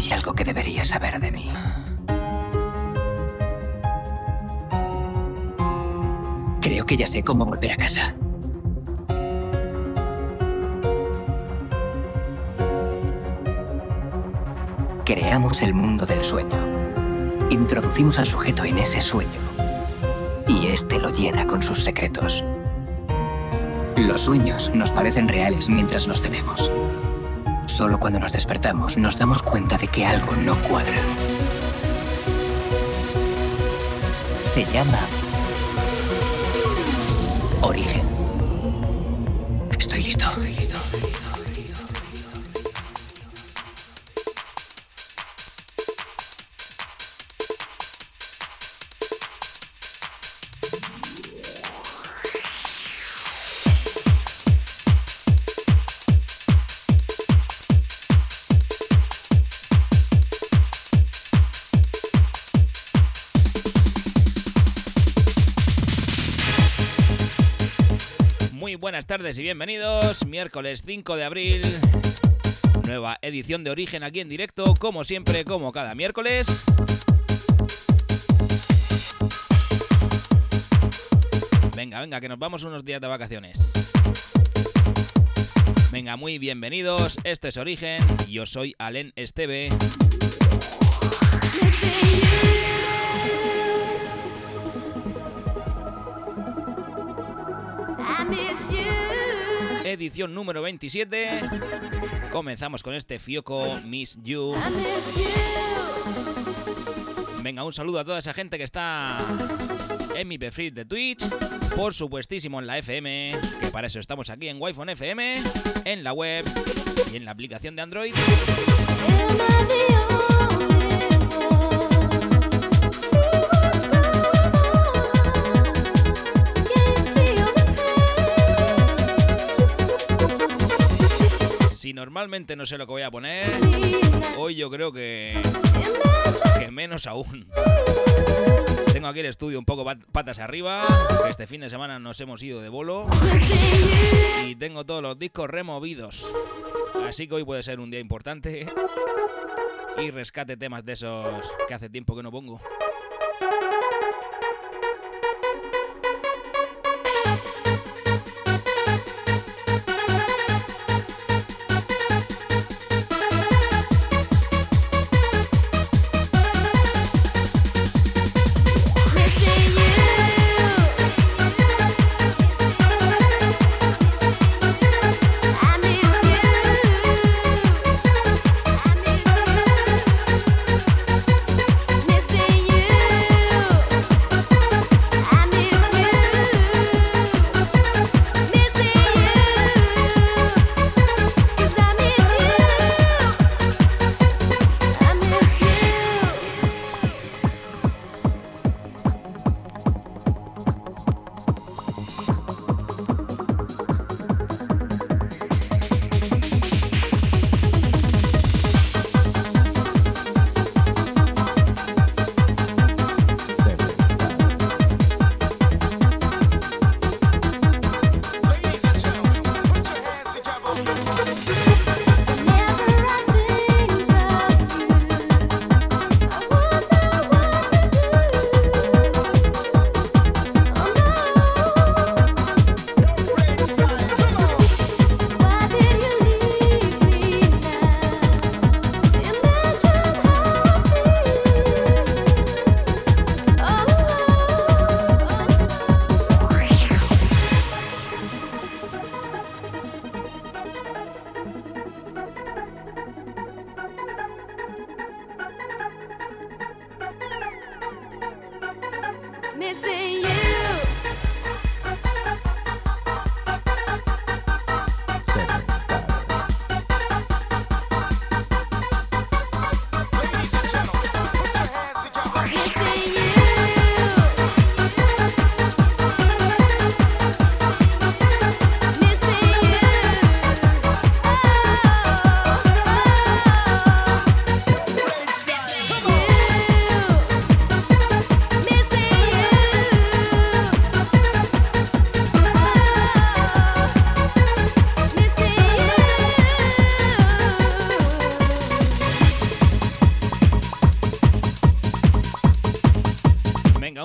Hay algo que deberías saber de mí. Creo que ya sé cómo volver a casa. Creamos el mundo del sueño. Introducimos al sujeto en ese sueño. Y este lo llena con sus secretos. Los sueños nos parecen reales mientras los tenemos. Solo cuando nos despertamos nos damos cuenta de que algo no cuadra. Se llama Origen. Estoy listo. Buenas tardes y bienvenidos. Miércoles 5 de abril, nueva edición de Origen aquí en directo, como siempre, como cada miércoles. Venga, venga, que nos vamos unos días de vacaciones. Venga, muy bienvenidos. Esto es Origen. Yo soy Alen Esteve. Edición número 27. Comenzamos con este Fioco Miss You. Venga, un saludo a toda esa gente que está en mi perfil de Twitch, por supuestísimo en la FM, que para eso estamos aquí en Wi-Fi FM, en la web y en la aplicación de Android. Normalmente no sé lo que voy a poner, hoy yo creo que, que menos aún. Tengo aquí el estudio un poco patas arriba, este fin de semana nos hemos ido de bolo y tengo todos los discos removidos. Así que hoy puede ser un día importante y rescate temas de esos que hace tiempo que no pongo.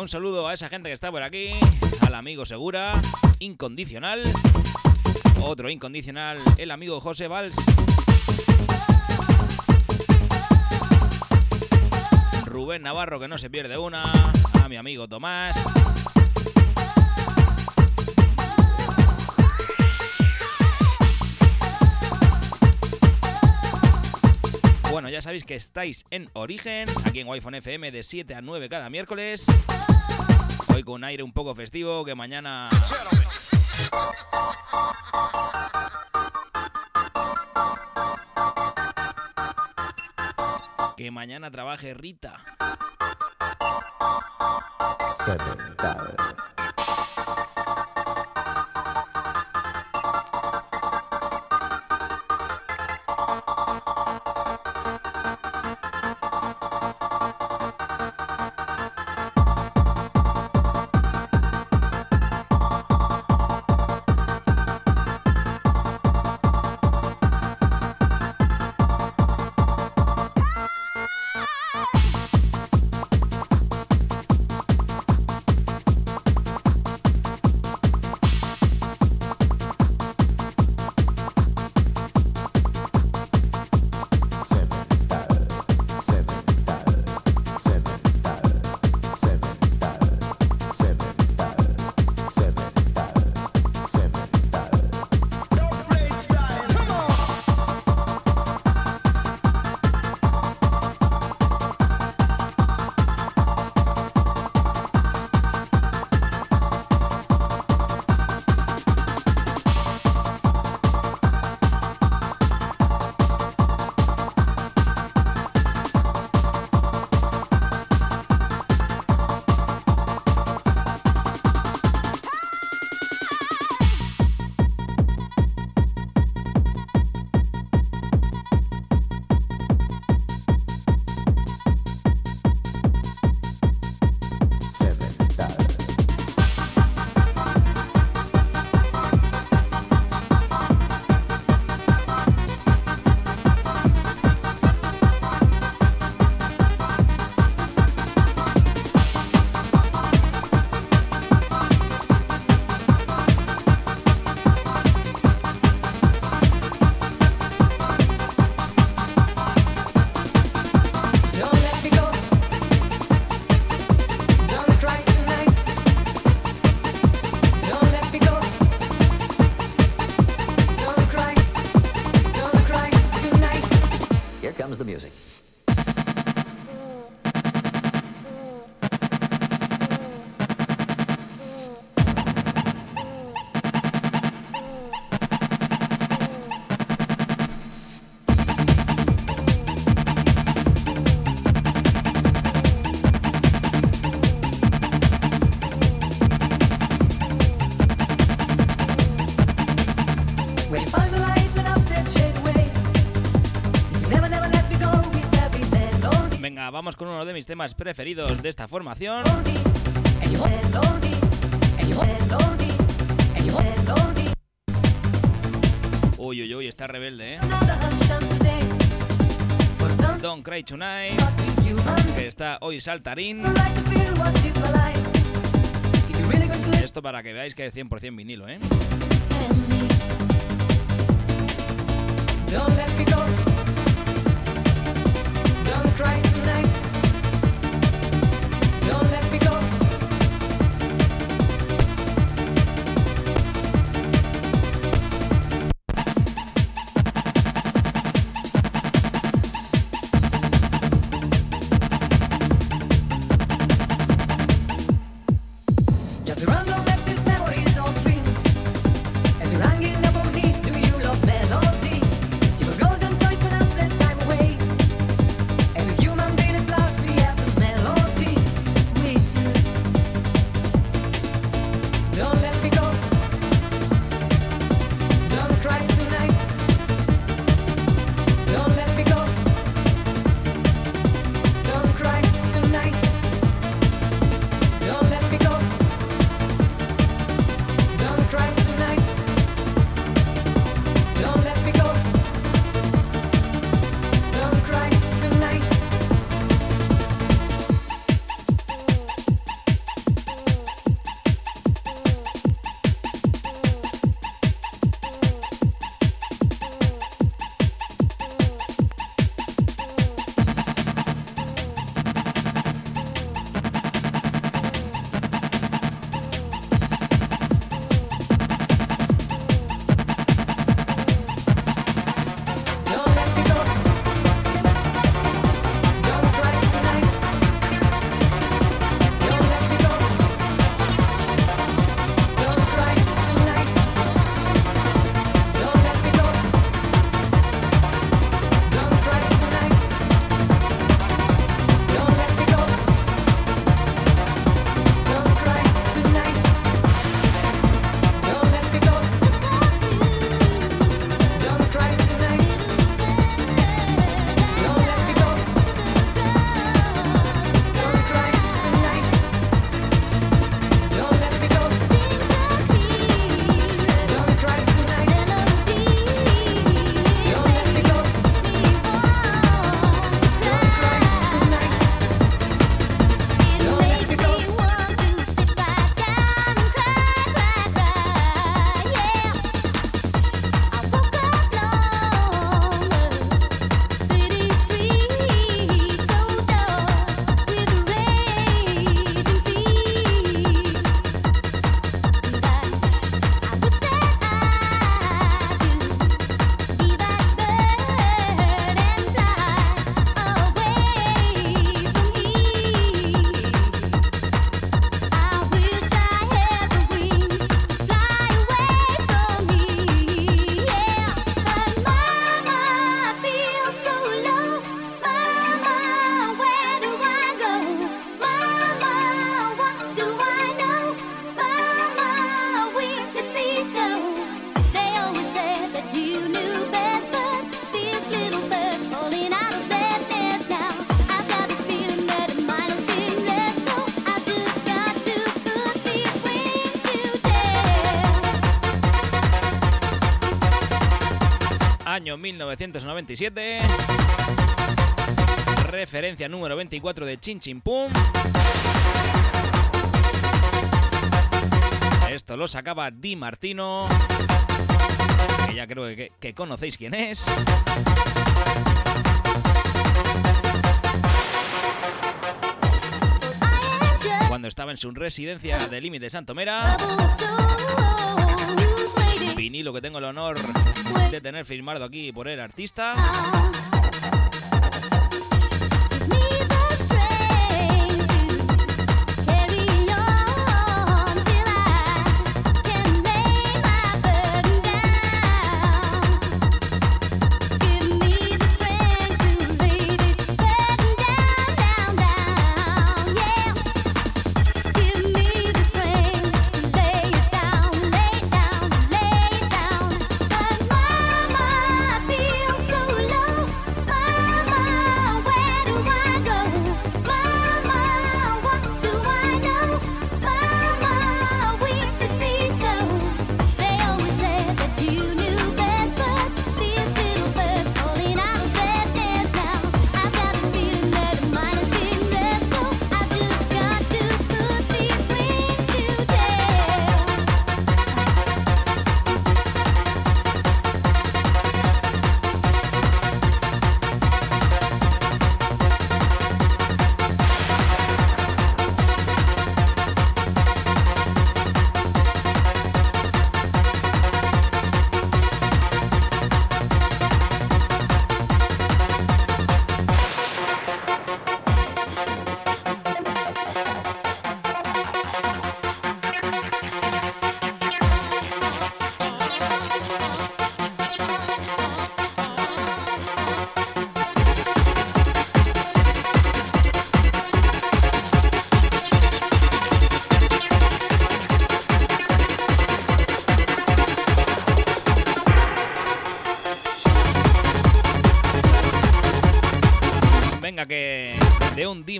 Un saludo a esa gente que está por aquí, al amigo Segura, incondicional, otro incondicional, el amigo José Valls. Rubén Navarro que no se pierde una, a mi amigo Tomás. Bueno, ya sabéis que estáis en Origen, aquí en Wi-Fi FM de 7 a 9 cada miércoles. Hoy con aire un poco festivo, que mañana... Que mañana trabaje Rita. Vamos con uno de mis temas preferidos de esta formación. Uy, uy, uy, está rebelde, ¿eh? Don't Cry Tonight, que está hoy saltarín. Esto para que veáis que es 100% vinilo, ¿eh? Don't let me go. 1997. Referencia número 24 de Chin Chin Pum. Esto lo sacaba Di Martino. Que ya creo que, que conocéis quién es. Cuando estaba en su residencia de Límite Santomera. Vinilo que tengo el honor de tener firmado aquí por el artista.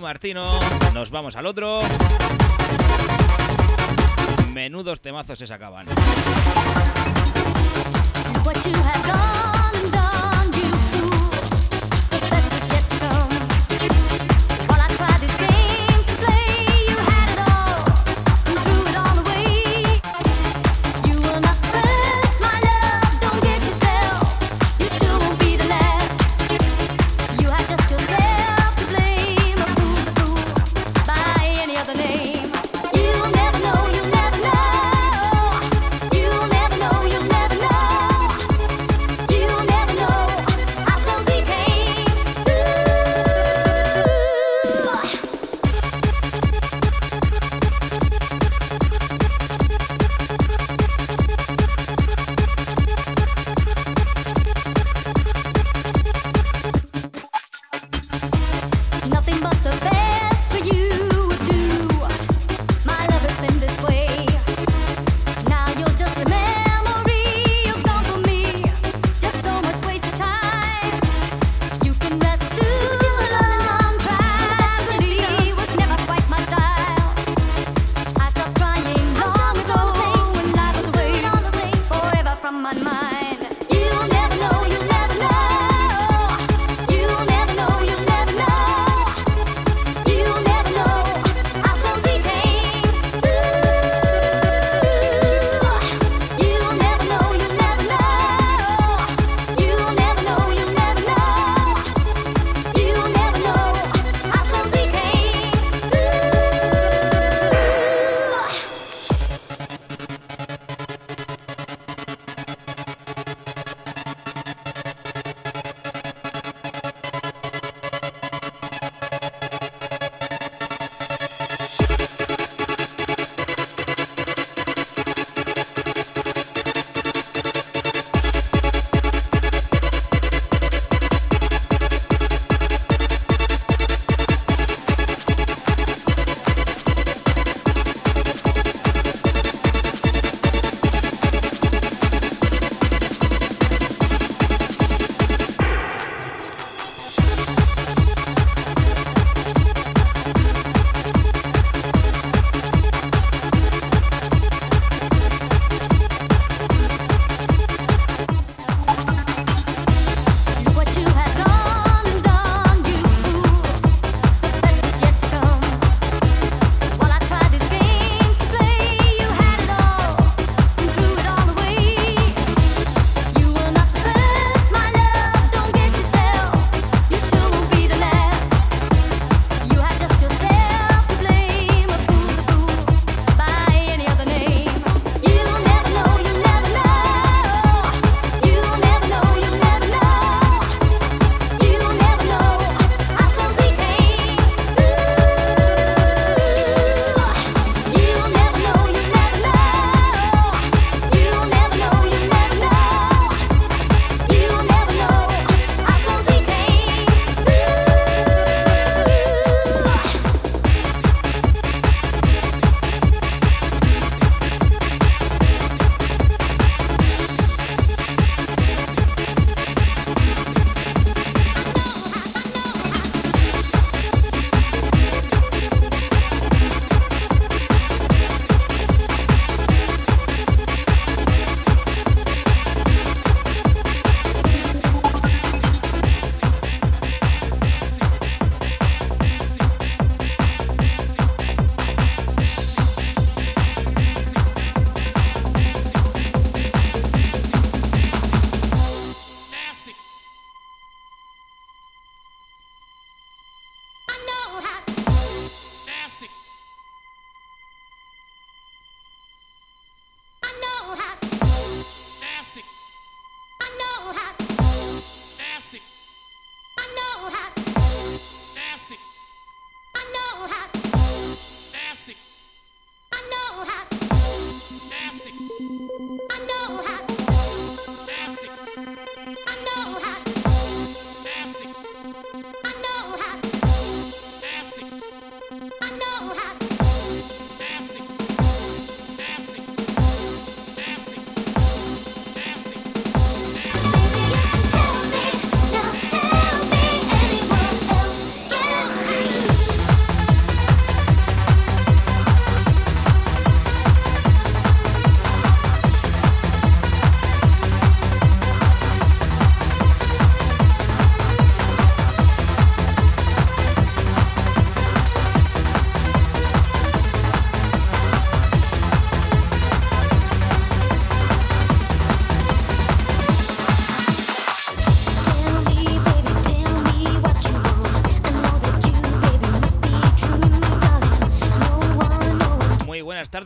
Martino. Nos vamos al otro. Menudos temazos se sacaban.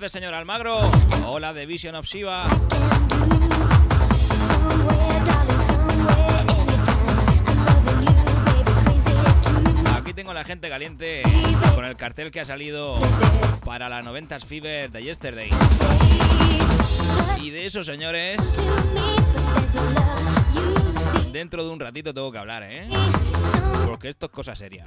Tardes, señor Almagro. Hola, The Vision of Shiva. Aquí tengo la gente caliente con el cartel que ha salido para la 90s Fever de Yesterday. Y de esos señores, dentro de un ratito tengo que hablar, ¿eh? Porque esto es cosa seria.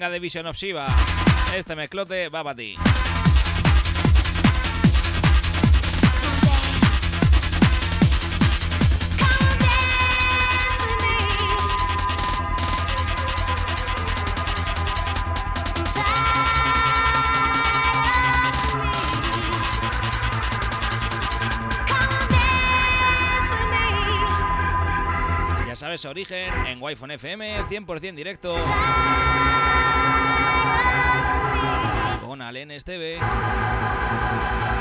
Venga de Vision of Shiva. Este mezclote va para ti. sabes, origen en Wi-Fi FM, 100% directo. Alenes TV. love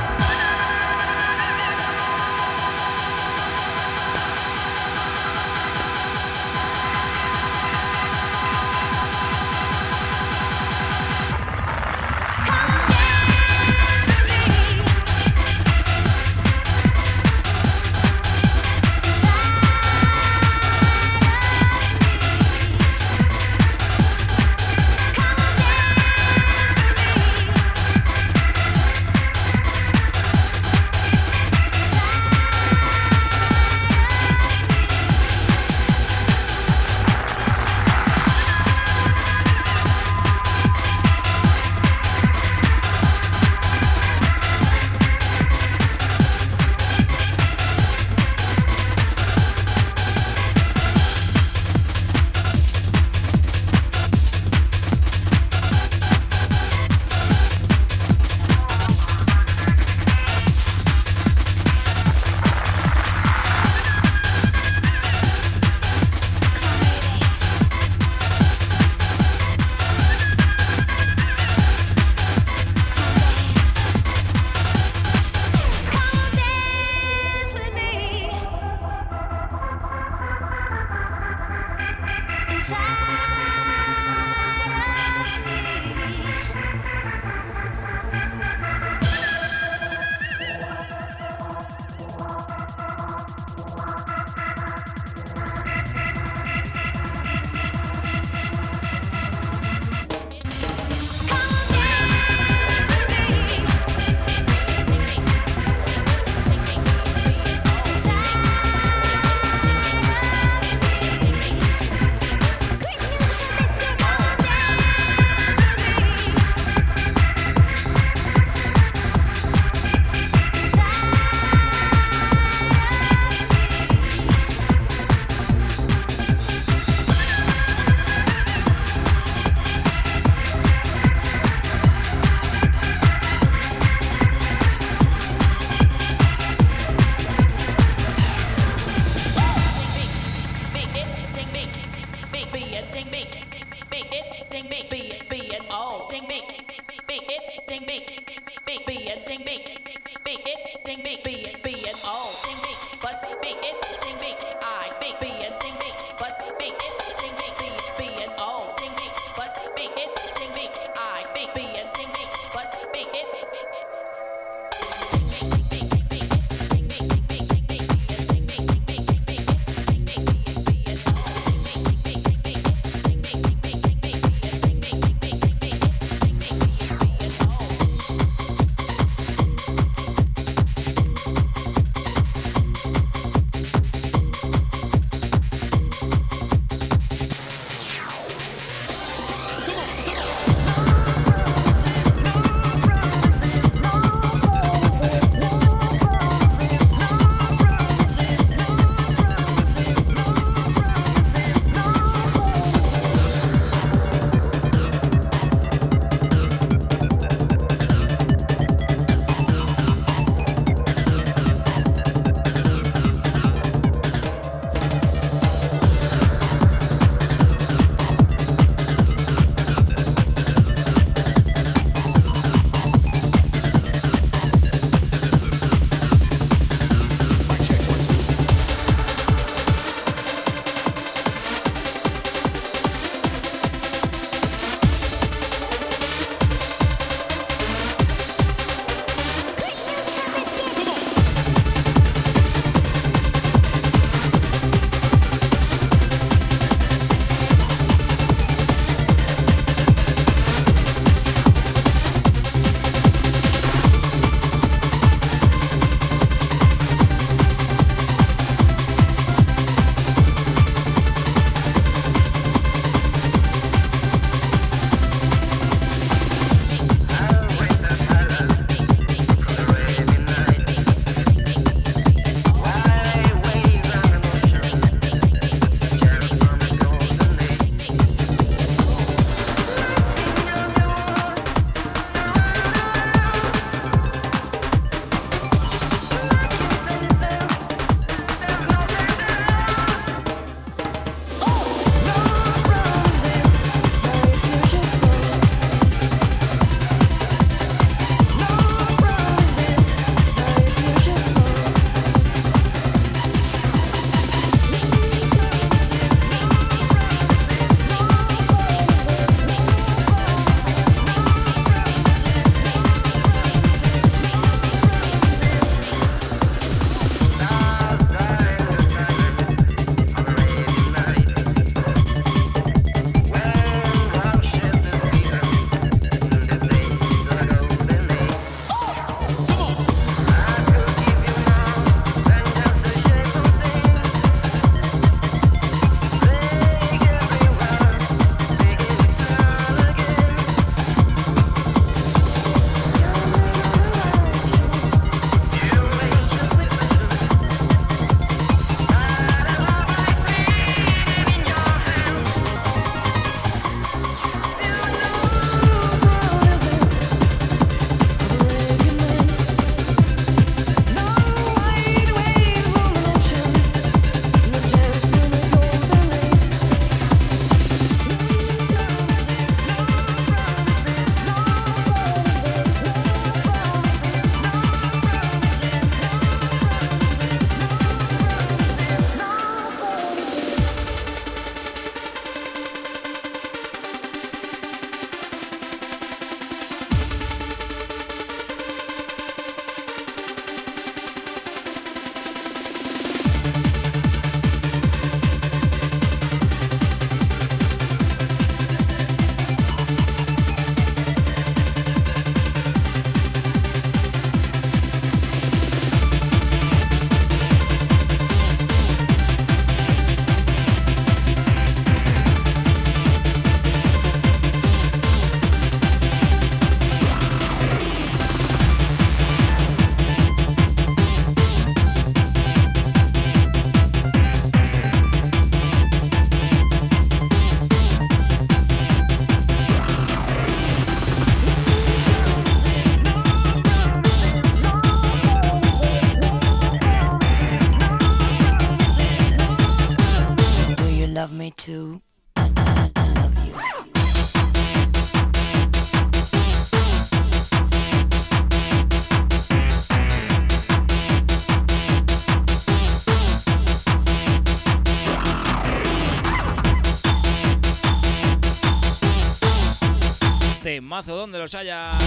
mazo donde los haya.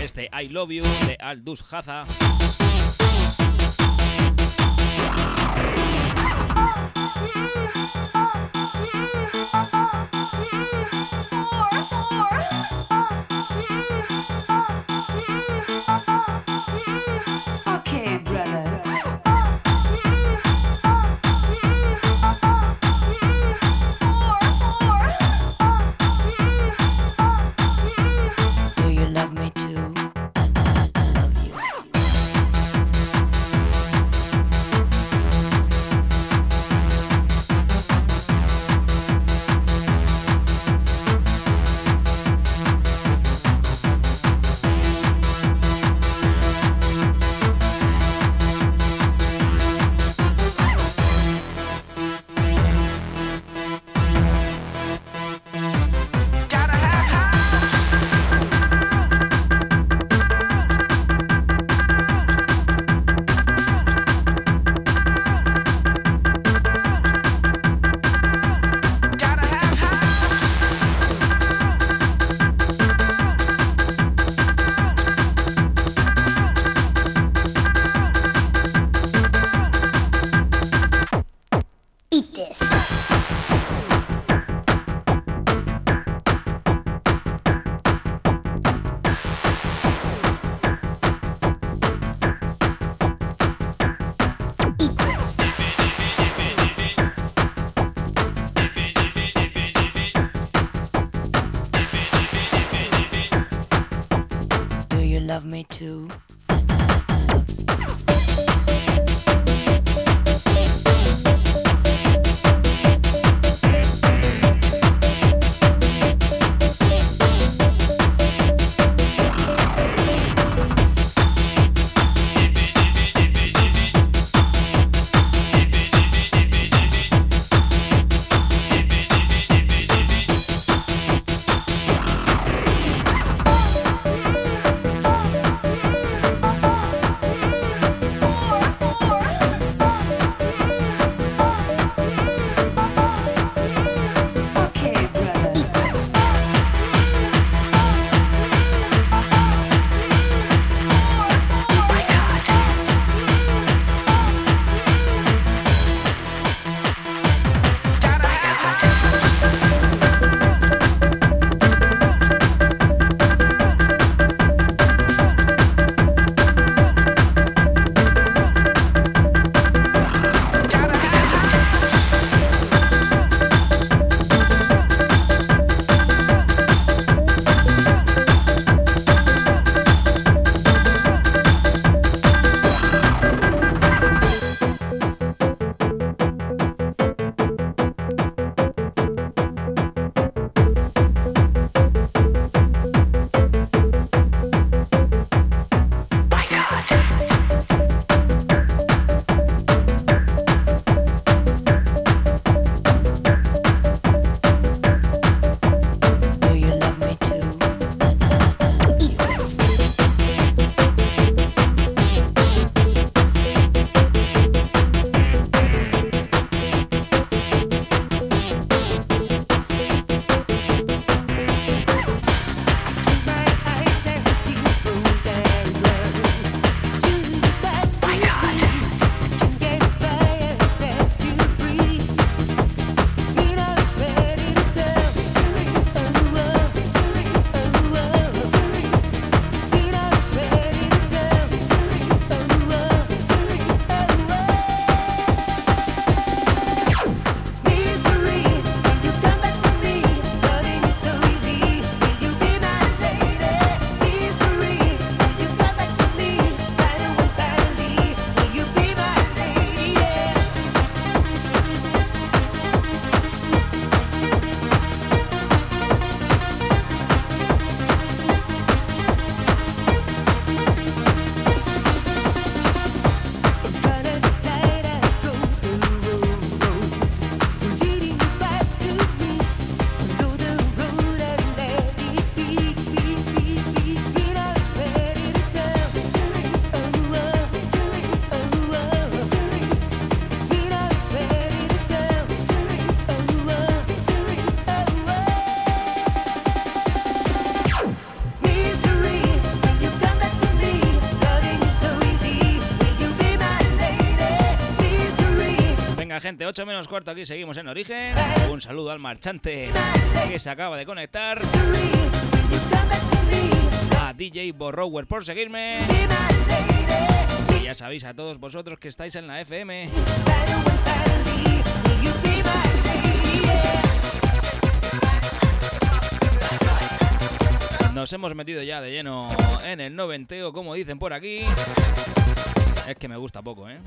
Este I Love You de Aldous Haza. 8 menos cuarto aquí seguimos en origen. Un saludo al marchante que se acaba de conectar. A DJ Borrower por seguirme. Y ya sabéis a todos vosotros que estáis en la FM. Nos hemos metido ya de lleno en el noventeo, como dicen por aquí. Es que me gusta poco, ¿eh?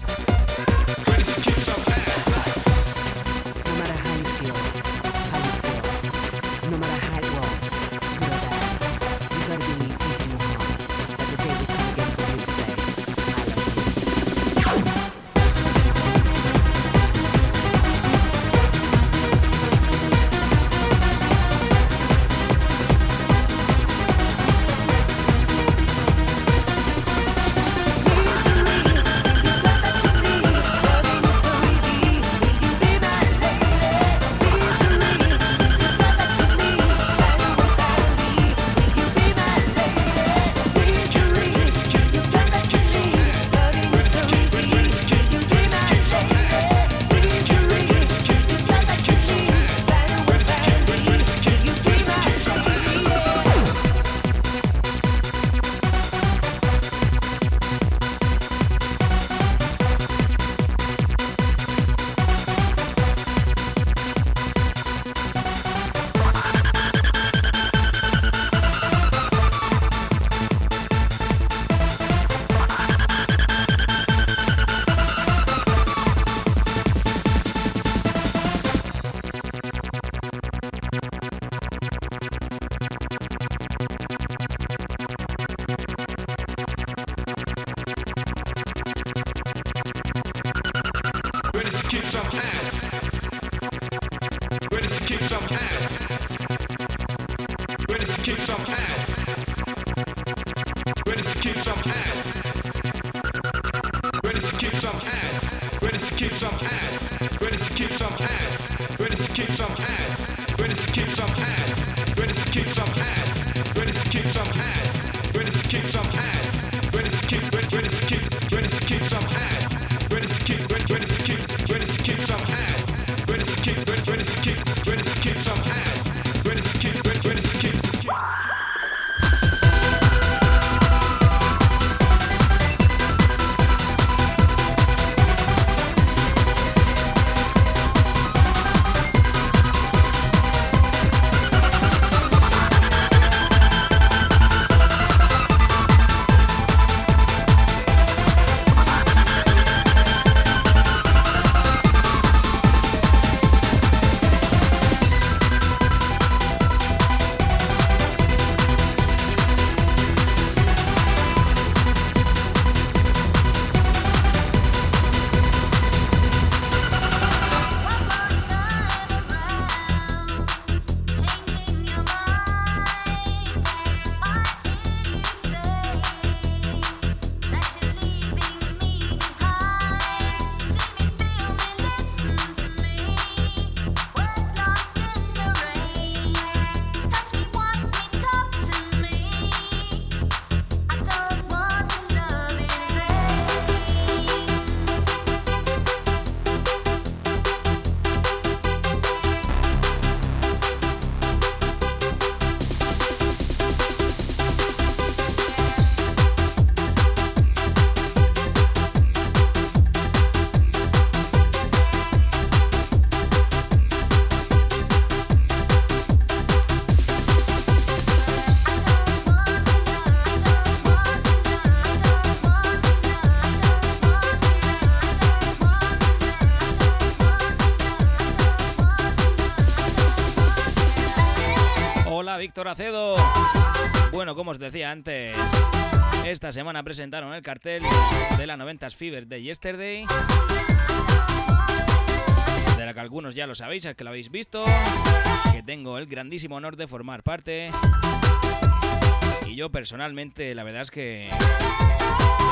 Acedo. Bueno, como os decía antes, esta semana presentaron el cartel de la 90s Fever de Yesterday. De la que algunos ya lo sabéis, es que lo habéis visto. Que tengo el grandísimo honor de formar parte. Y yo personalmente, la verdad es que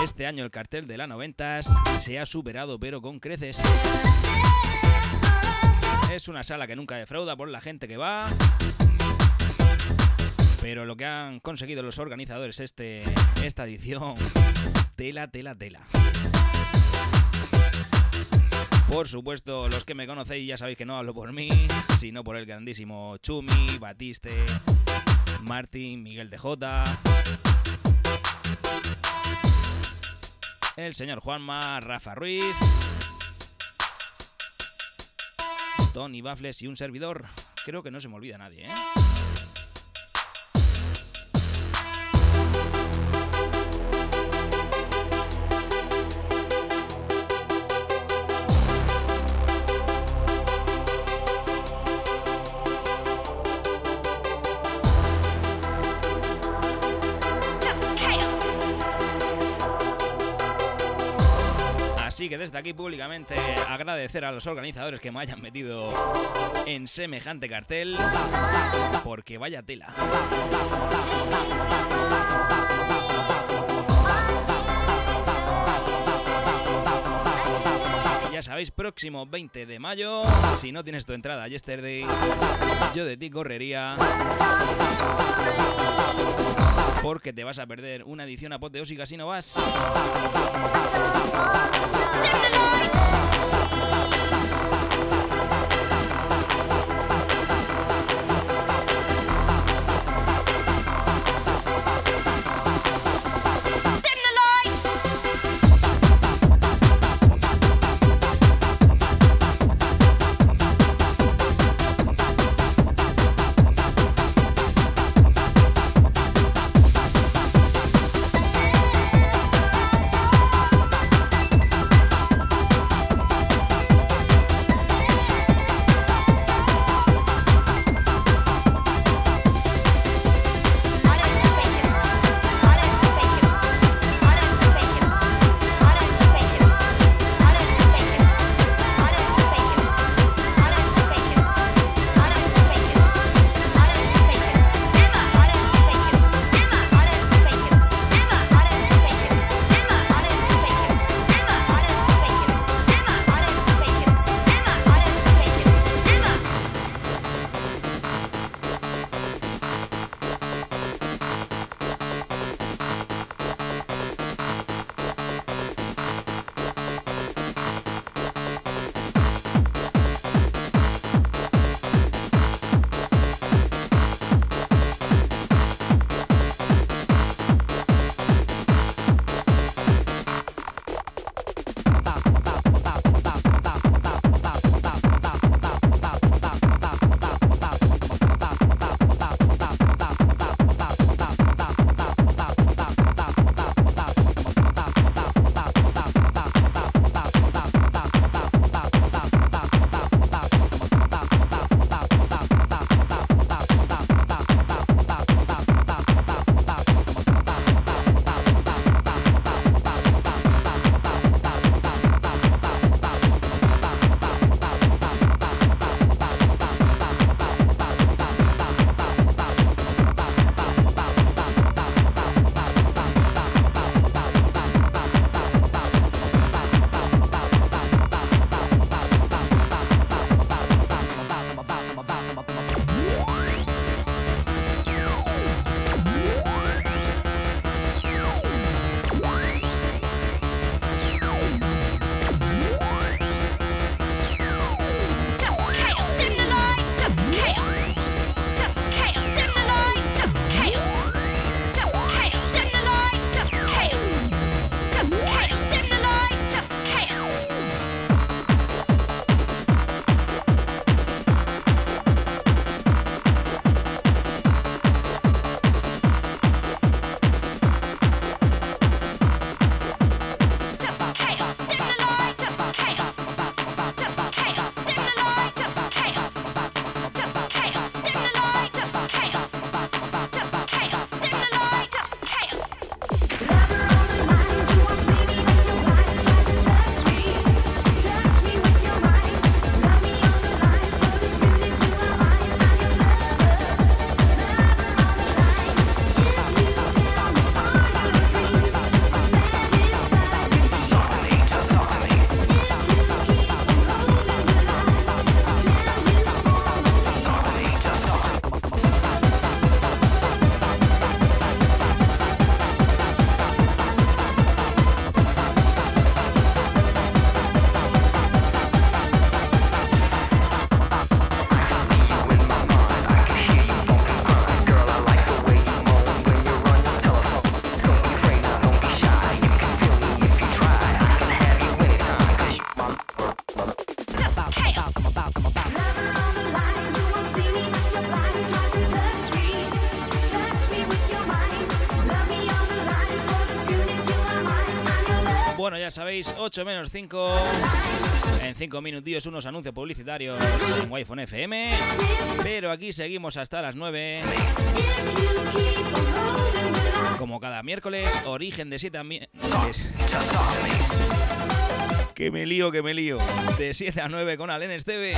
este año el cartel de la 90s se ha superado, pero con creces. Es una sala que nunca defrauda por la gente que va. Pero lo que han conseguido los organizadores este, esta edición, tela, tela, tela. Por supuesto, los que me conocéis ya sabéis que no hablo por mí, sino por el grandísimo Chumi, Batiste, Martín, Miguel de Jota, el señor Juanma, Rafa Ruiz, Tony Bafles y un servidor. Creo que no se me olvida nadie, ¿eh? Desde aquí públicamente agradecer a los organizadores que me hayan metido en semejante cartel, porque vaya tela. Ya sabéis, próximo 20 de mayo, si no tienes tu entrada yesterday, yo de ti correría porque te vas a perder una edición apoteósica si no vas. Sabéis, 8 menos 5. En 5 minutillos unos anuncios publicitarios en wi FM. Pero aquí seguimos hasta las 9. Como cada miércoles, origen de 7 a... Que me lío, que me lío. De 7 a 9 con Alen Esteve.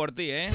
Por ti, ¿eh?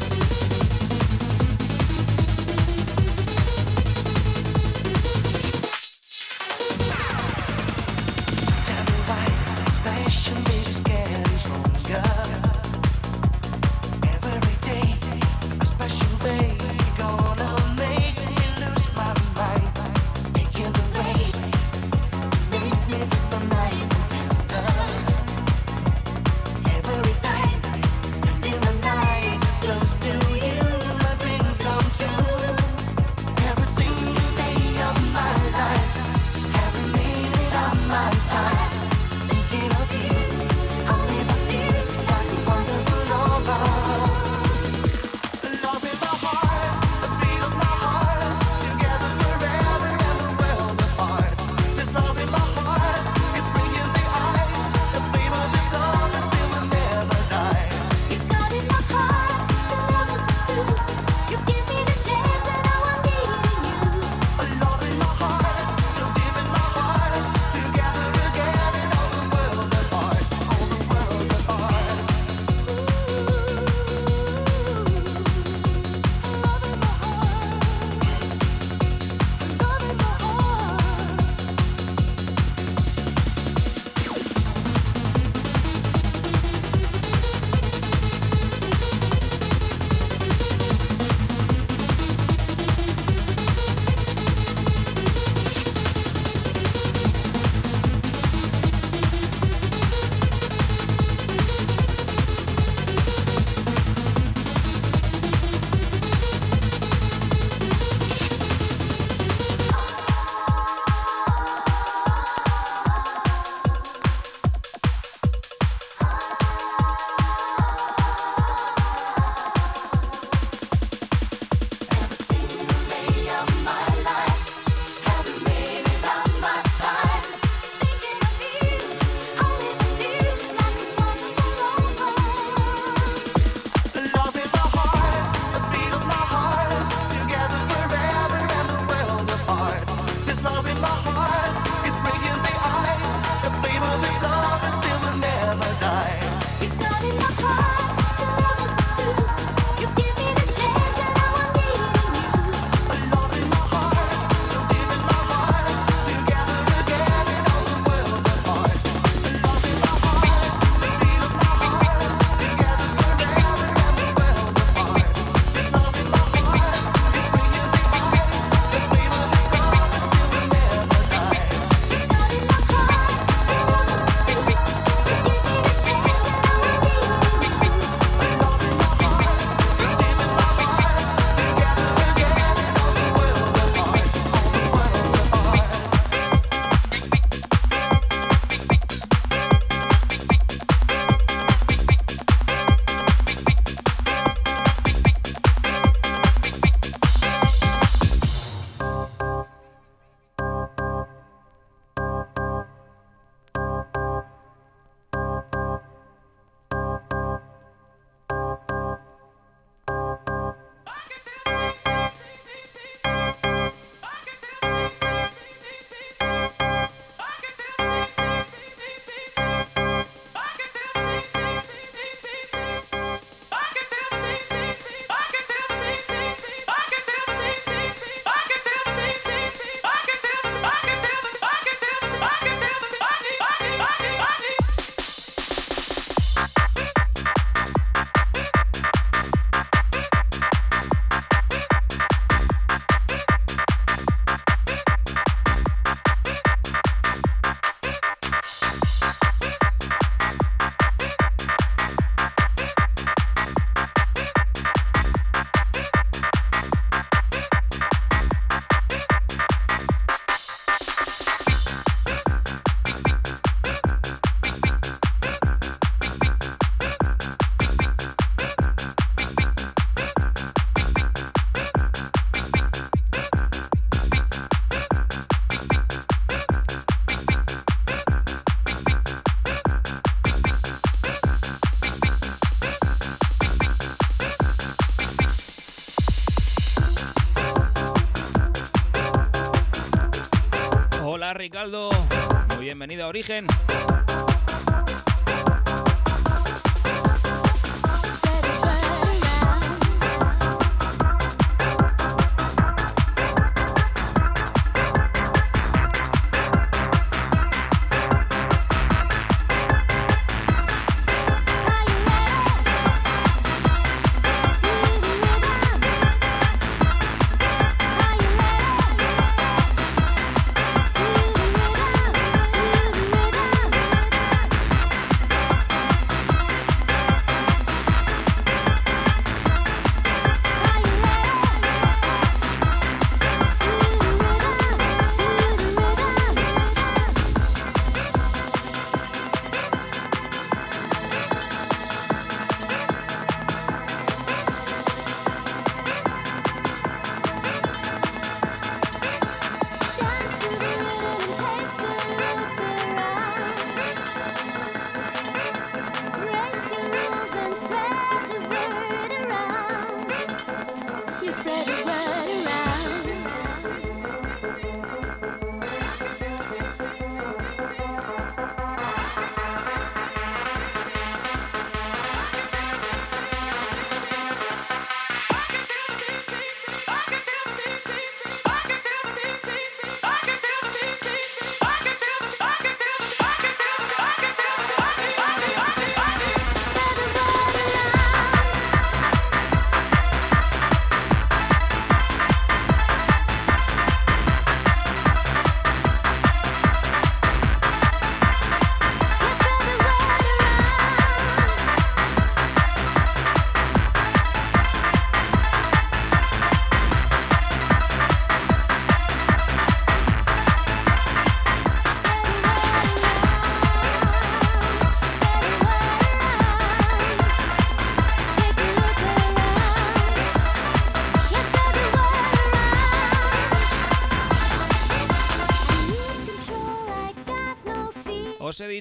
Muy bienvenido a Origen.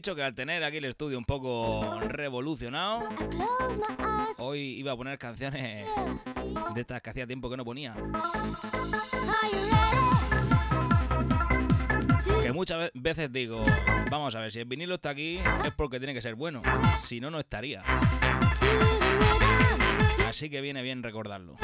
Dicho que al tener aquí el estudio un poco revolucionado, hoy iba a poner canciones de estas que hacía tiempo que no ponía. Que muchas veces digo, vamos a ver, si el vinilo está aquí es porque tiene que ser bueno, si no, no estaría. Así que viene bien recordarlo.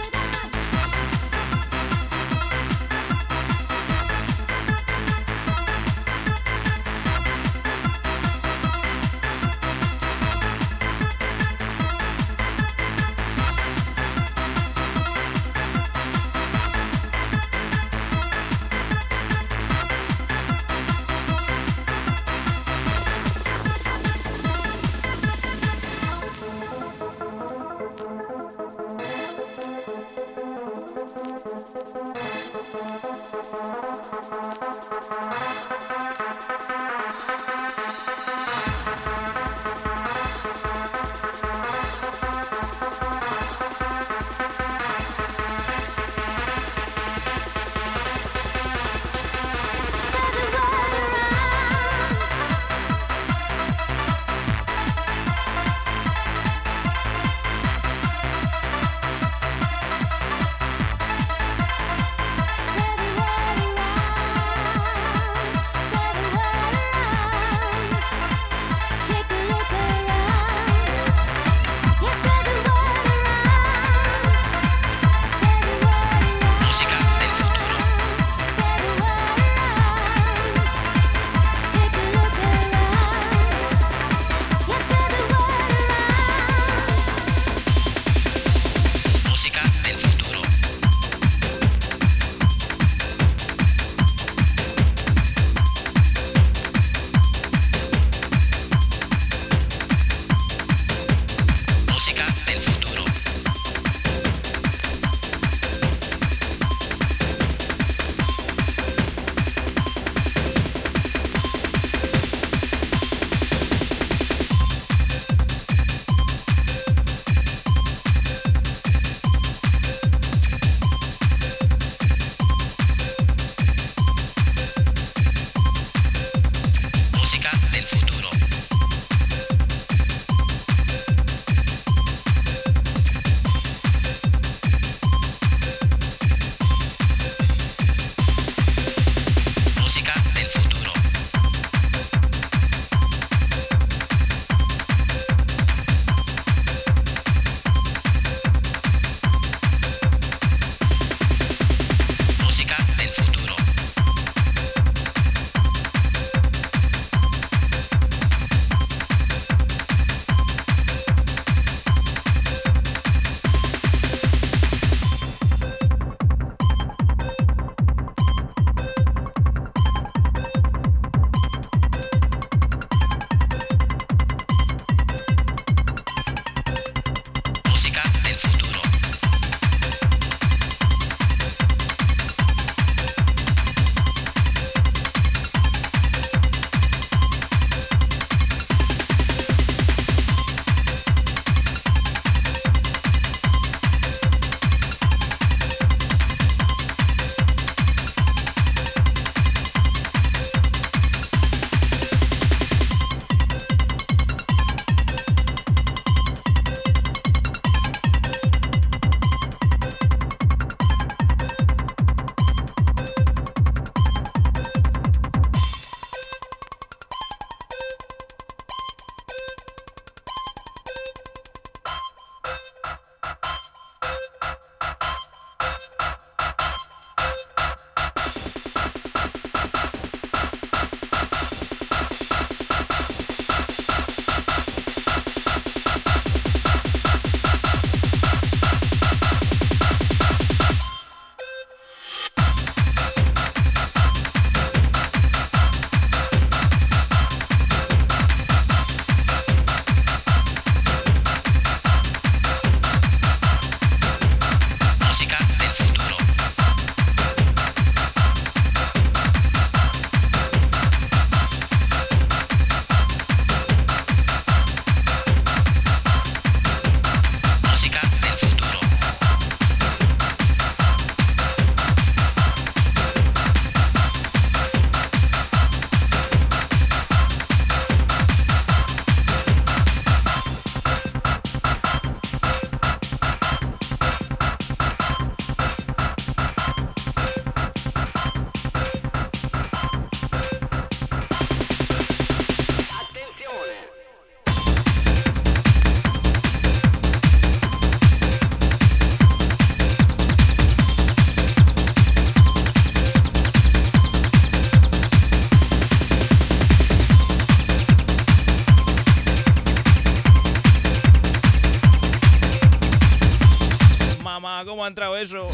Entrado eso.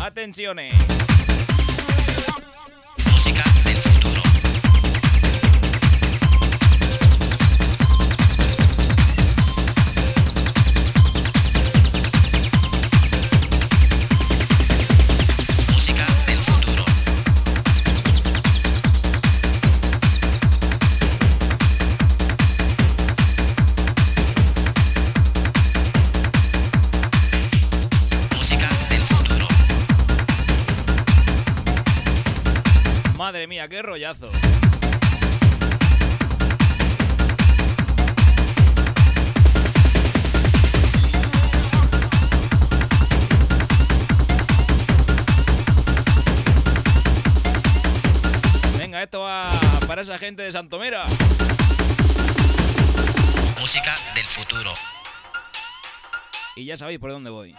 Atenciones. Qué rollazo. Venga, esto va para esa gente de Santomera. Música del futuro. Y ya sabéis por dónde voy.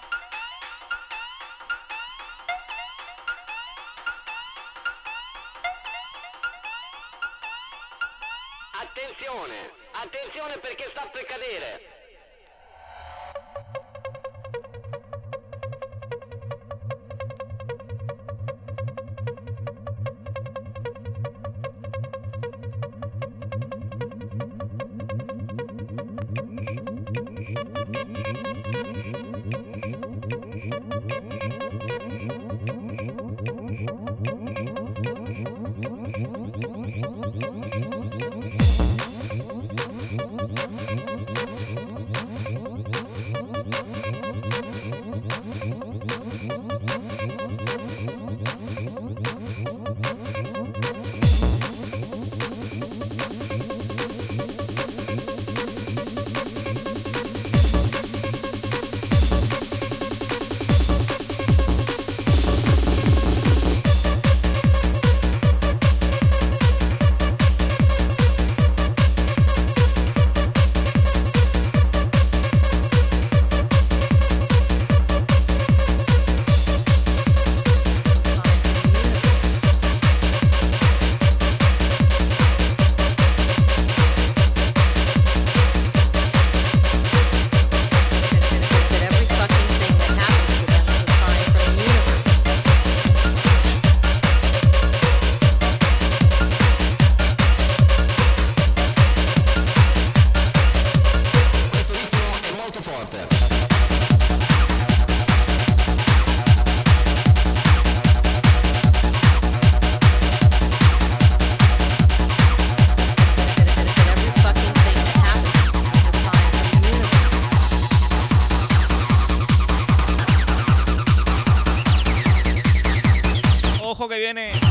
que viene.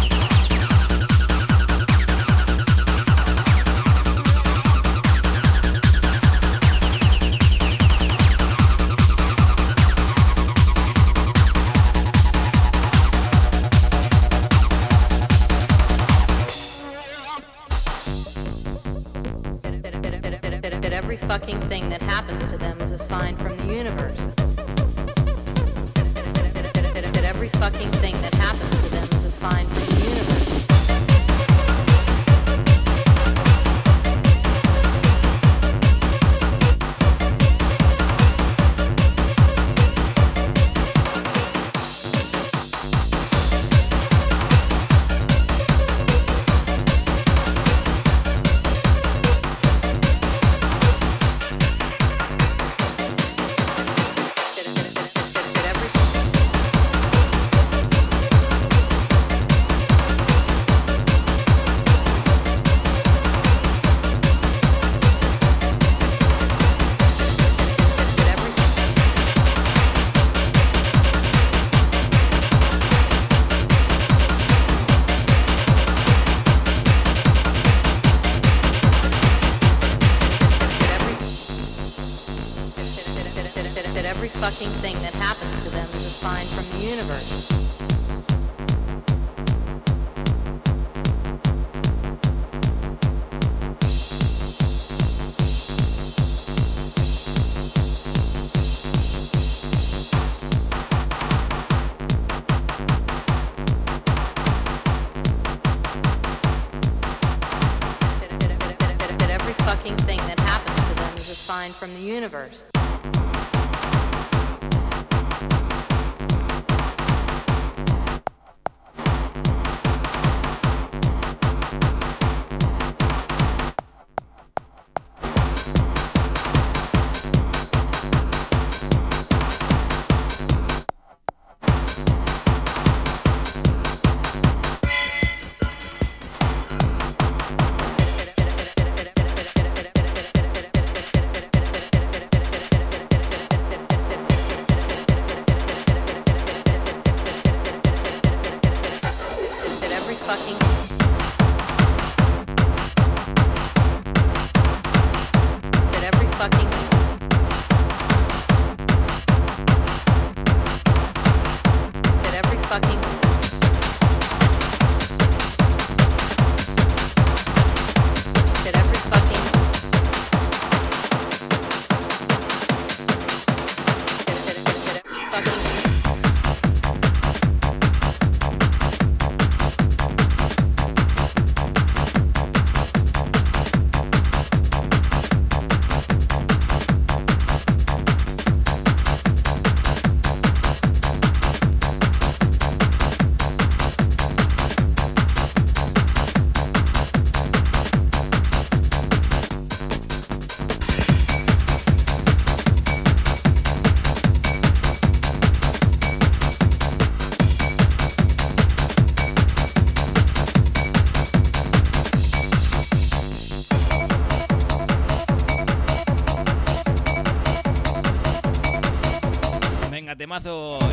From the universe.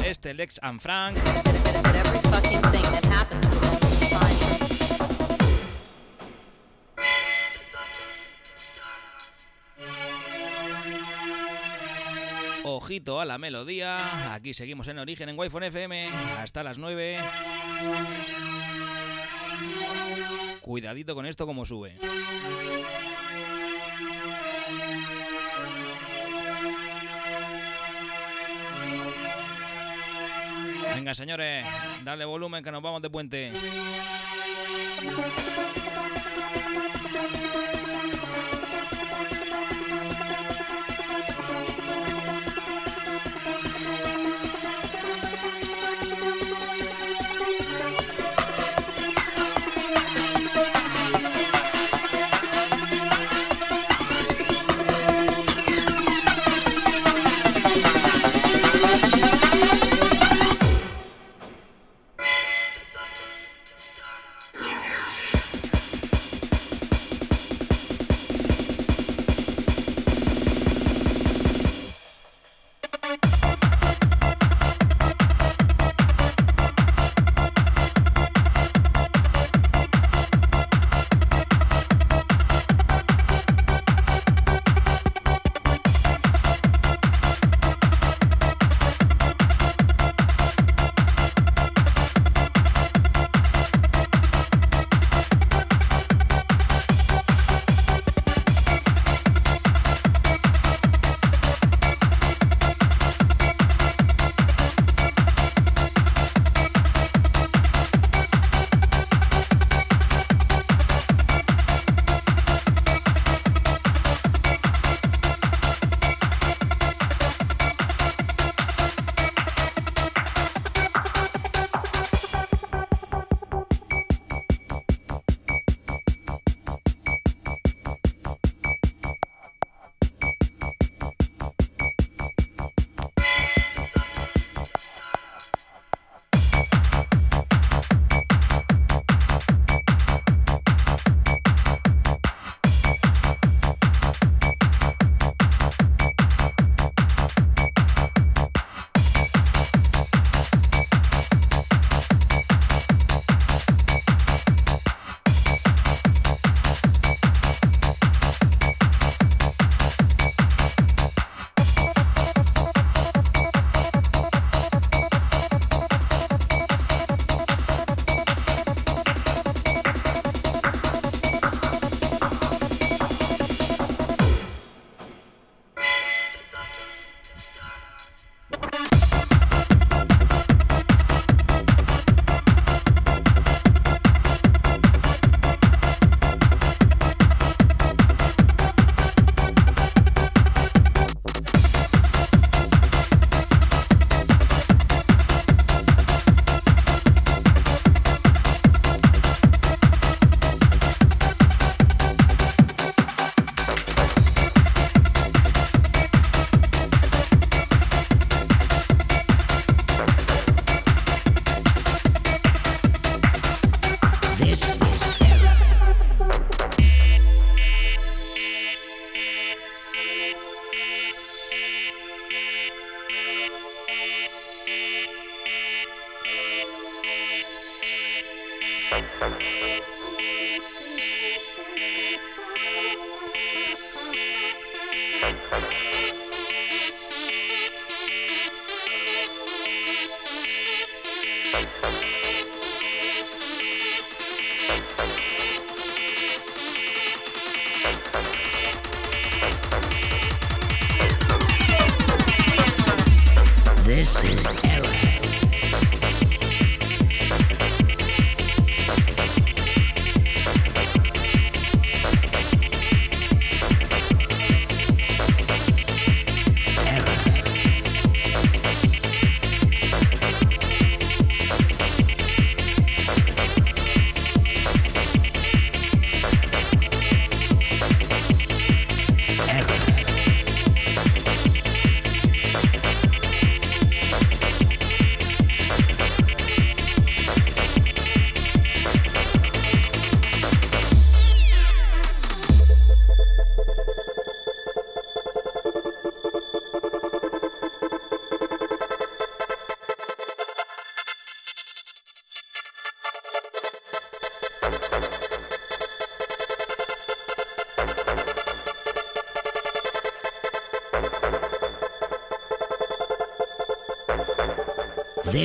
Este, Lex and Frank. Ojito a la melodía. Aquí seguimos en origen en Wi-Fi FM hasta las 9. Cuidadito con esto como sube. Señores, dale volumen que nos vamos de puente.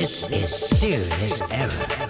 This is serious error.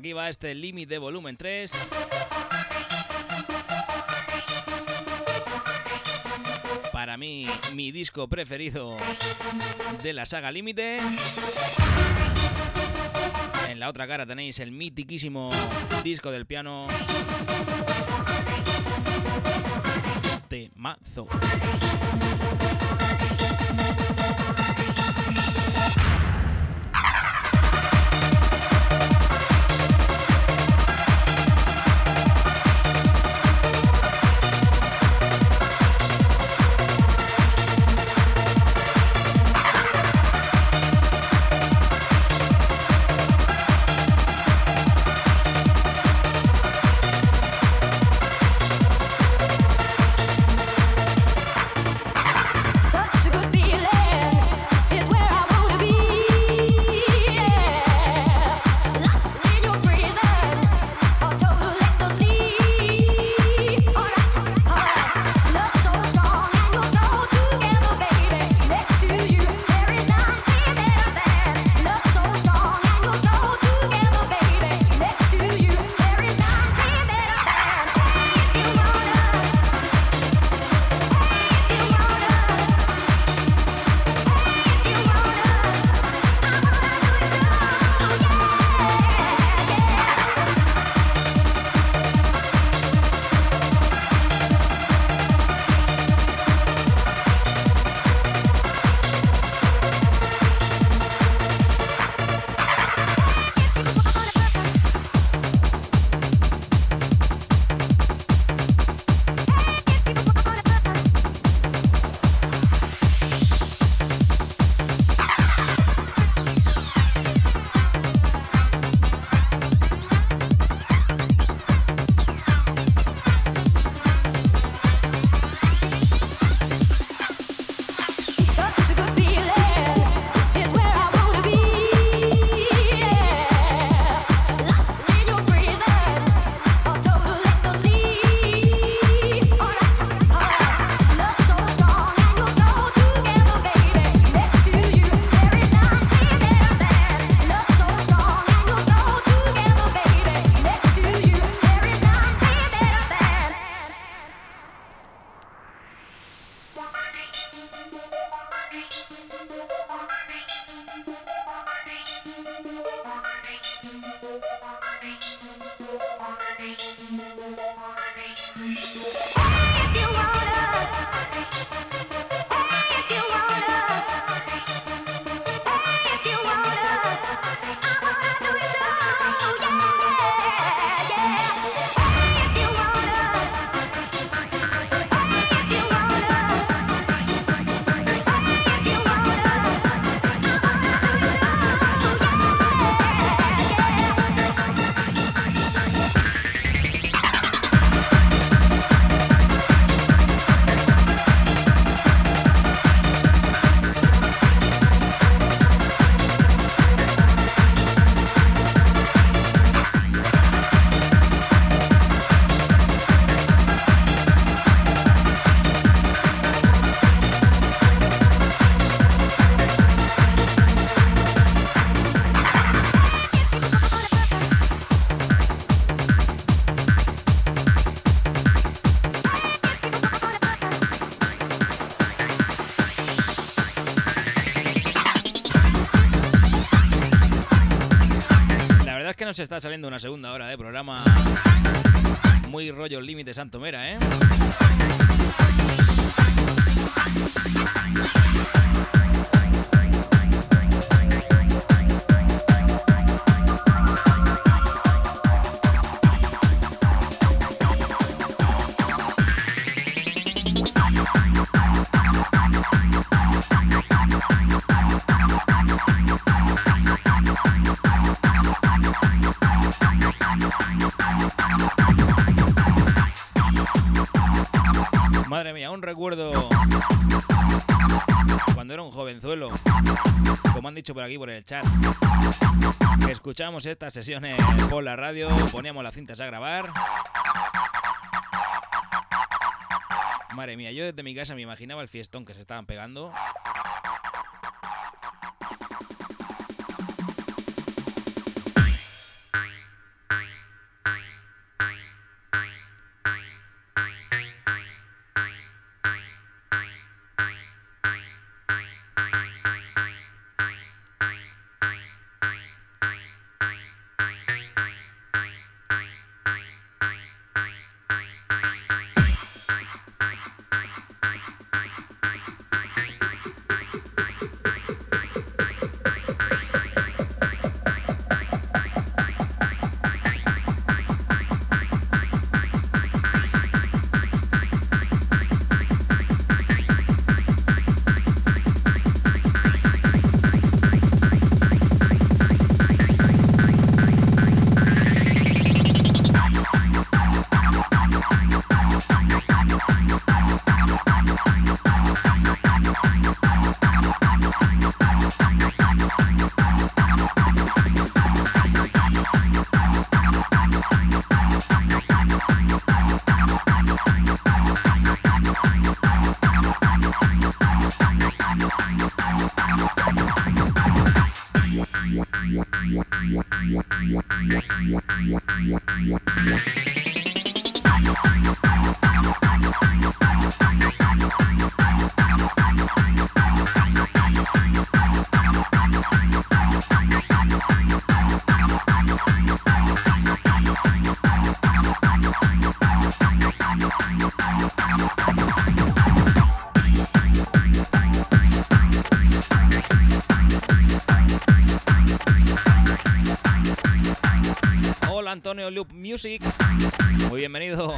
Aquí va este límite de volumen 3. Para mí, mi disco preferido de la saga Límite. En la otra cara tenéis el mitiquísimo disco del piano. Temazo. Nos está saliendo una segunda hora de programa muy rollo límite Santomera, ¿eh? Recuerdo cuando era un jovenzuelo, como han dicho por aquí por el chat, que escuchamos estas sesiones por la radio, poníamos las cintas a grabar. Madre mía, yo desde mi casa me imaginaba el fiestón que se estaban pegando. Antonio Loop Music. Muy bienvenido.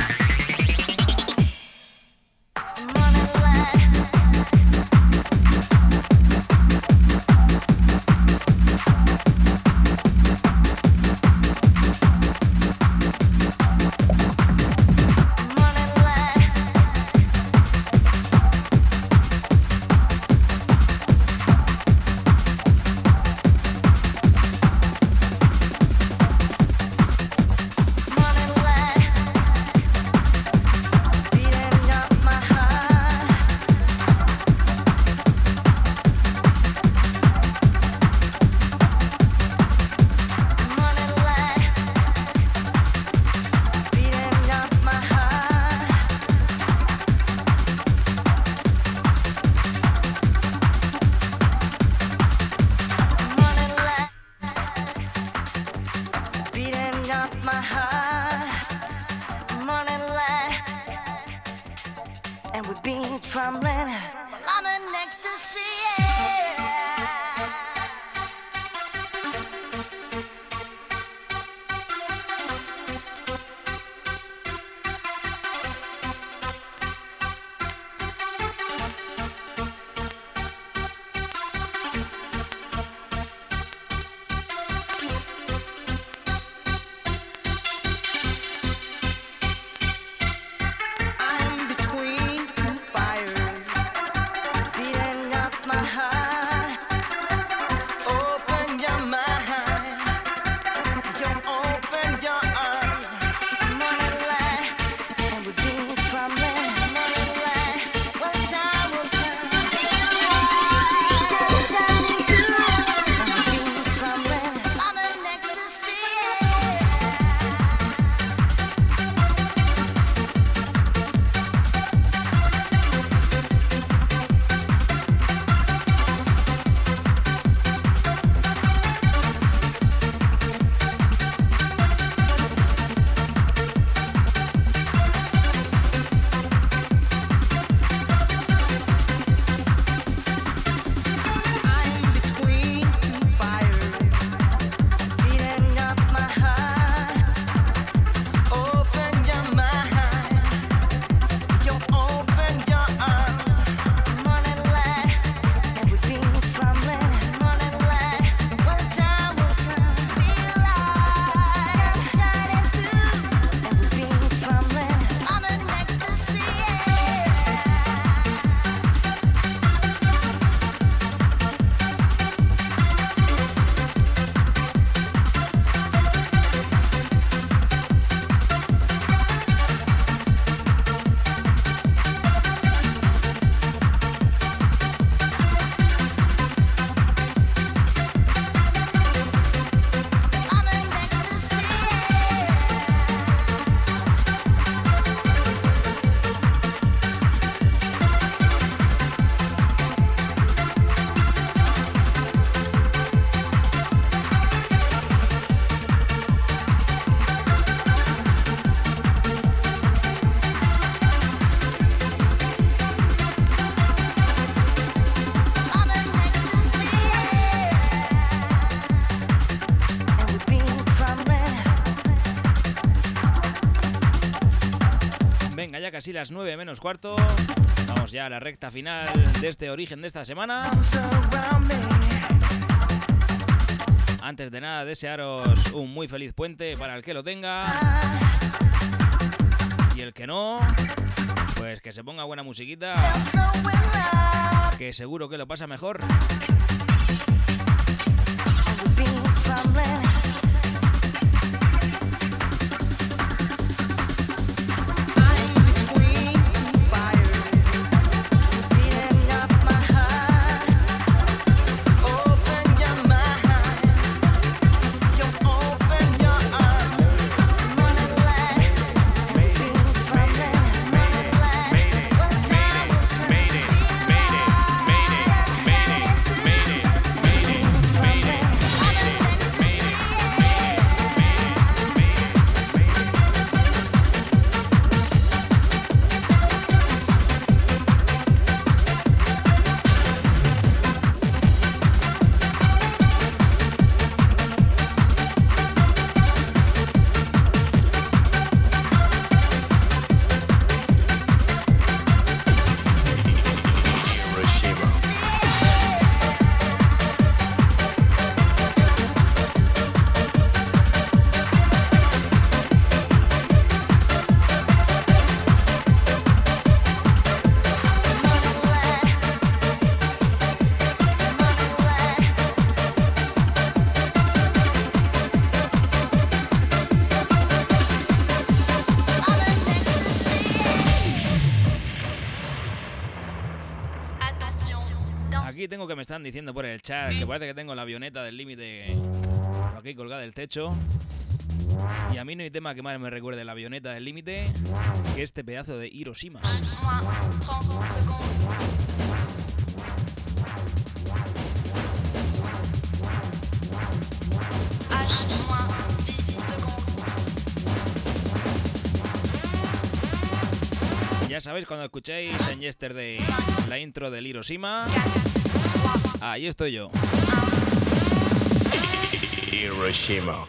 Casi las 9 menos cuarto. Vamos ya a la recta final de este origen de esta semana. Antes de nada, desearos un muy feliz puente para el que lo tenga. Y el que no, pues que se ponga buena musiquita. Que seguro que lo pasa mejor. Que me están diciendo por el chat que parece que tengo la avioneta del límite aquí colgada del techo. Y a mí no hay tema que más me recuerde la avioneta del límite que este pedazo de Hiroshima. Ya sabéis cuando escuchéis en Yesterday la intro del Hiroshima. Ahí estoy yo. Hiroshima.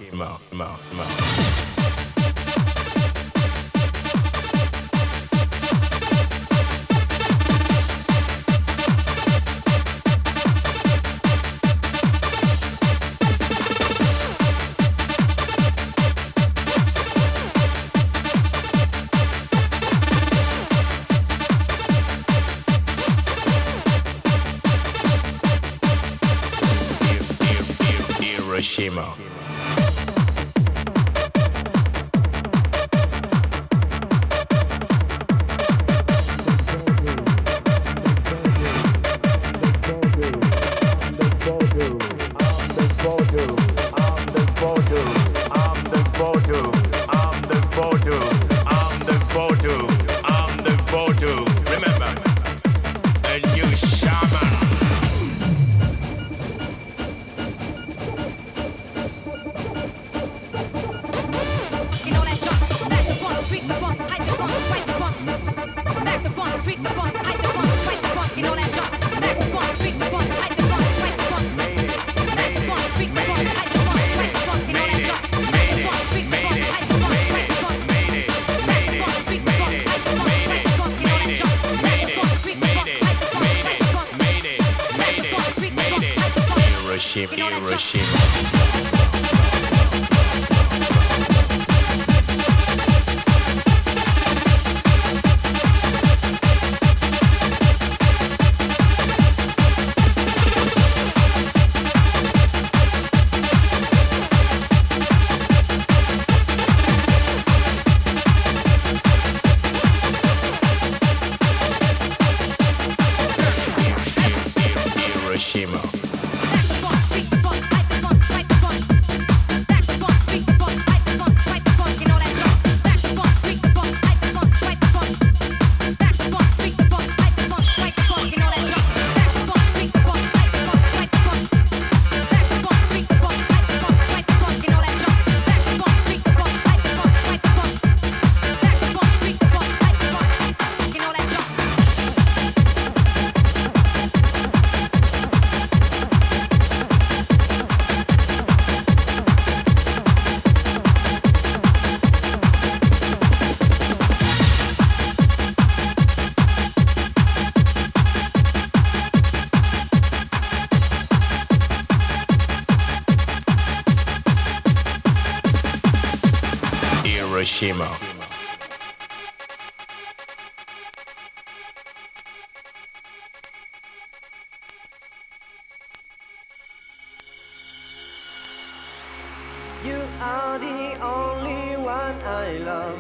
are the only one I love.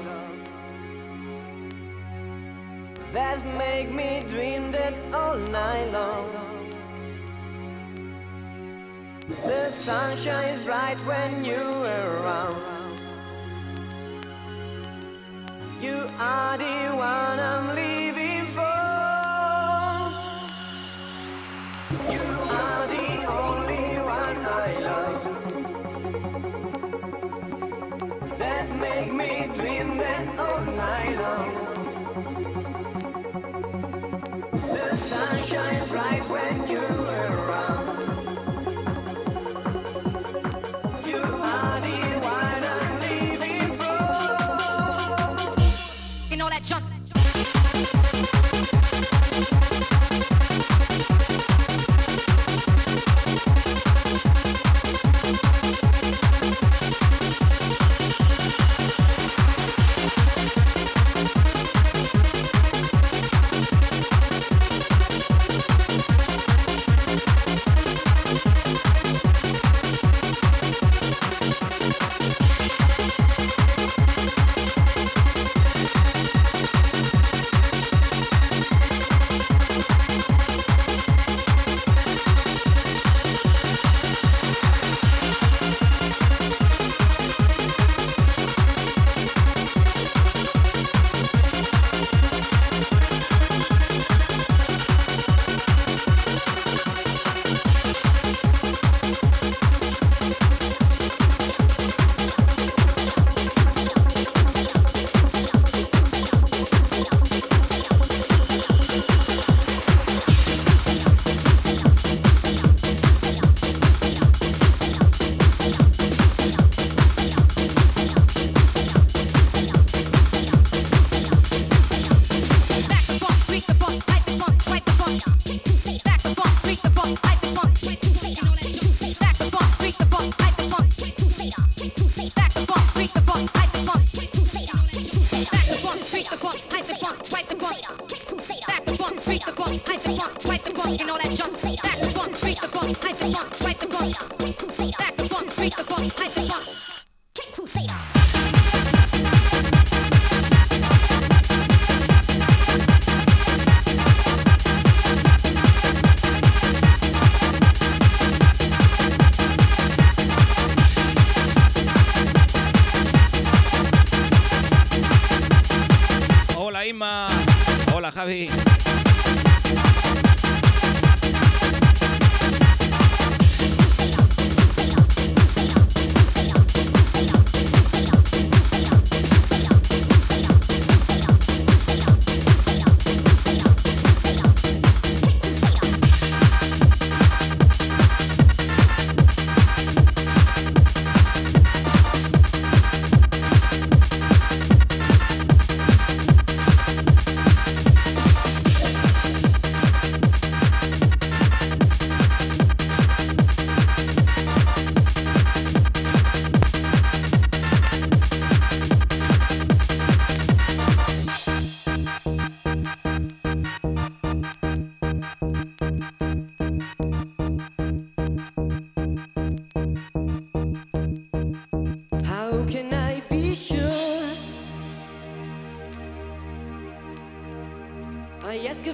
That make me dream that all night long. The sun shines bright when you're around. You are the one I'm leaving.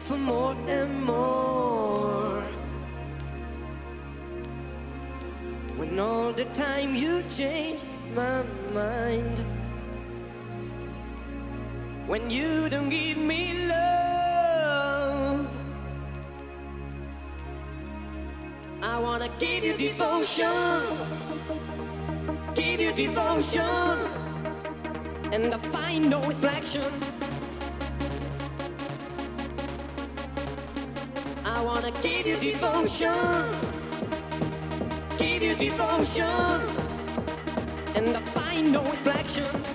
for more and more. When all the time you change my mind. When you don't give me love, I wanna give you devotion. Give you devotion. And I find no reflection. wanna give you devotion, give you devotion, and I find no reflection.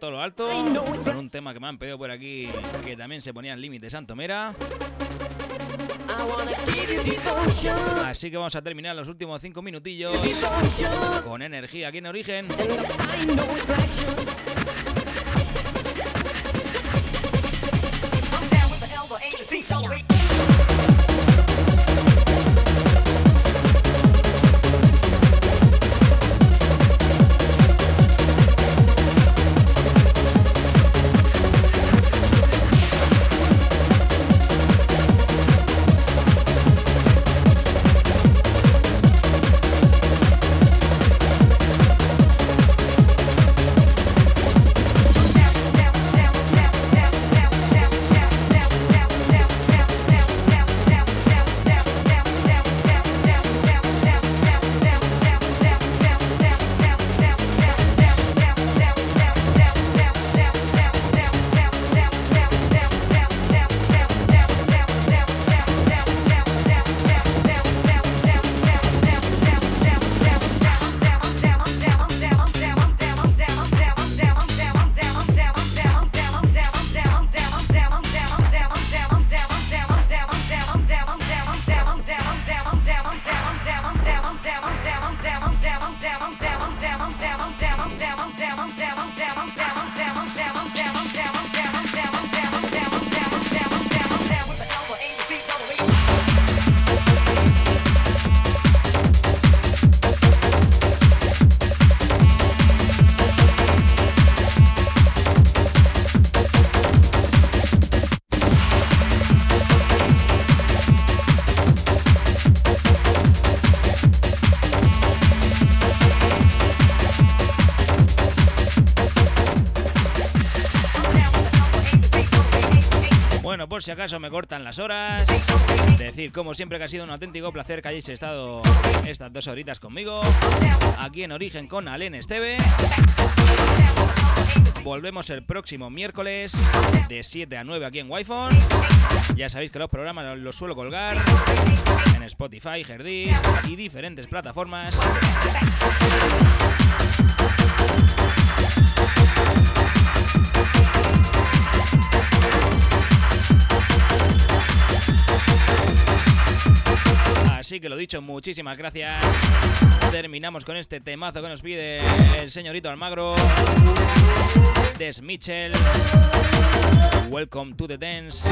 Todo lo alto con un tema que me han pedido por aquí que también se ponía en límite Santomera. Así que vamos a terminar los últimos cinco minutillos Devotion. con energía aquí en Origen. Por si acaso me cortan las horas, decir como siempre que ha sido un auténtico placer que hayáis estado estas dos horitas conmigo, aquí en Origen con Alen Esteve. Volvemos el próximo miércoles de 7 a 9 aquí en Wi-Fi. Ya sabéis que los programas los suelo colgar en Spotify, Herdi y diferentes plataformas. Así que lo dicho, muchísimas gracias. Terminamos con este temazo que nos pide el señorito Almagro. Des Mitchell. Welcome to the dance.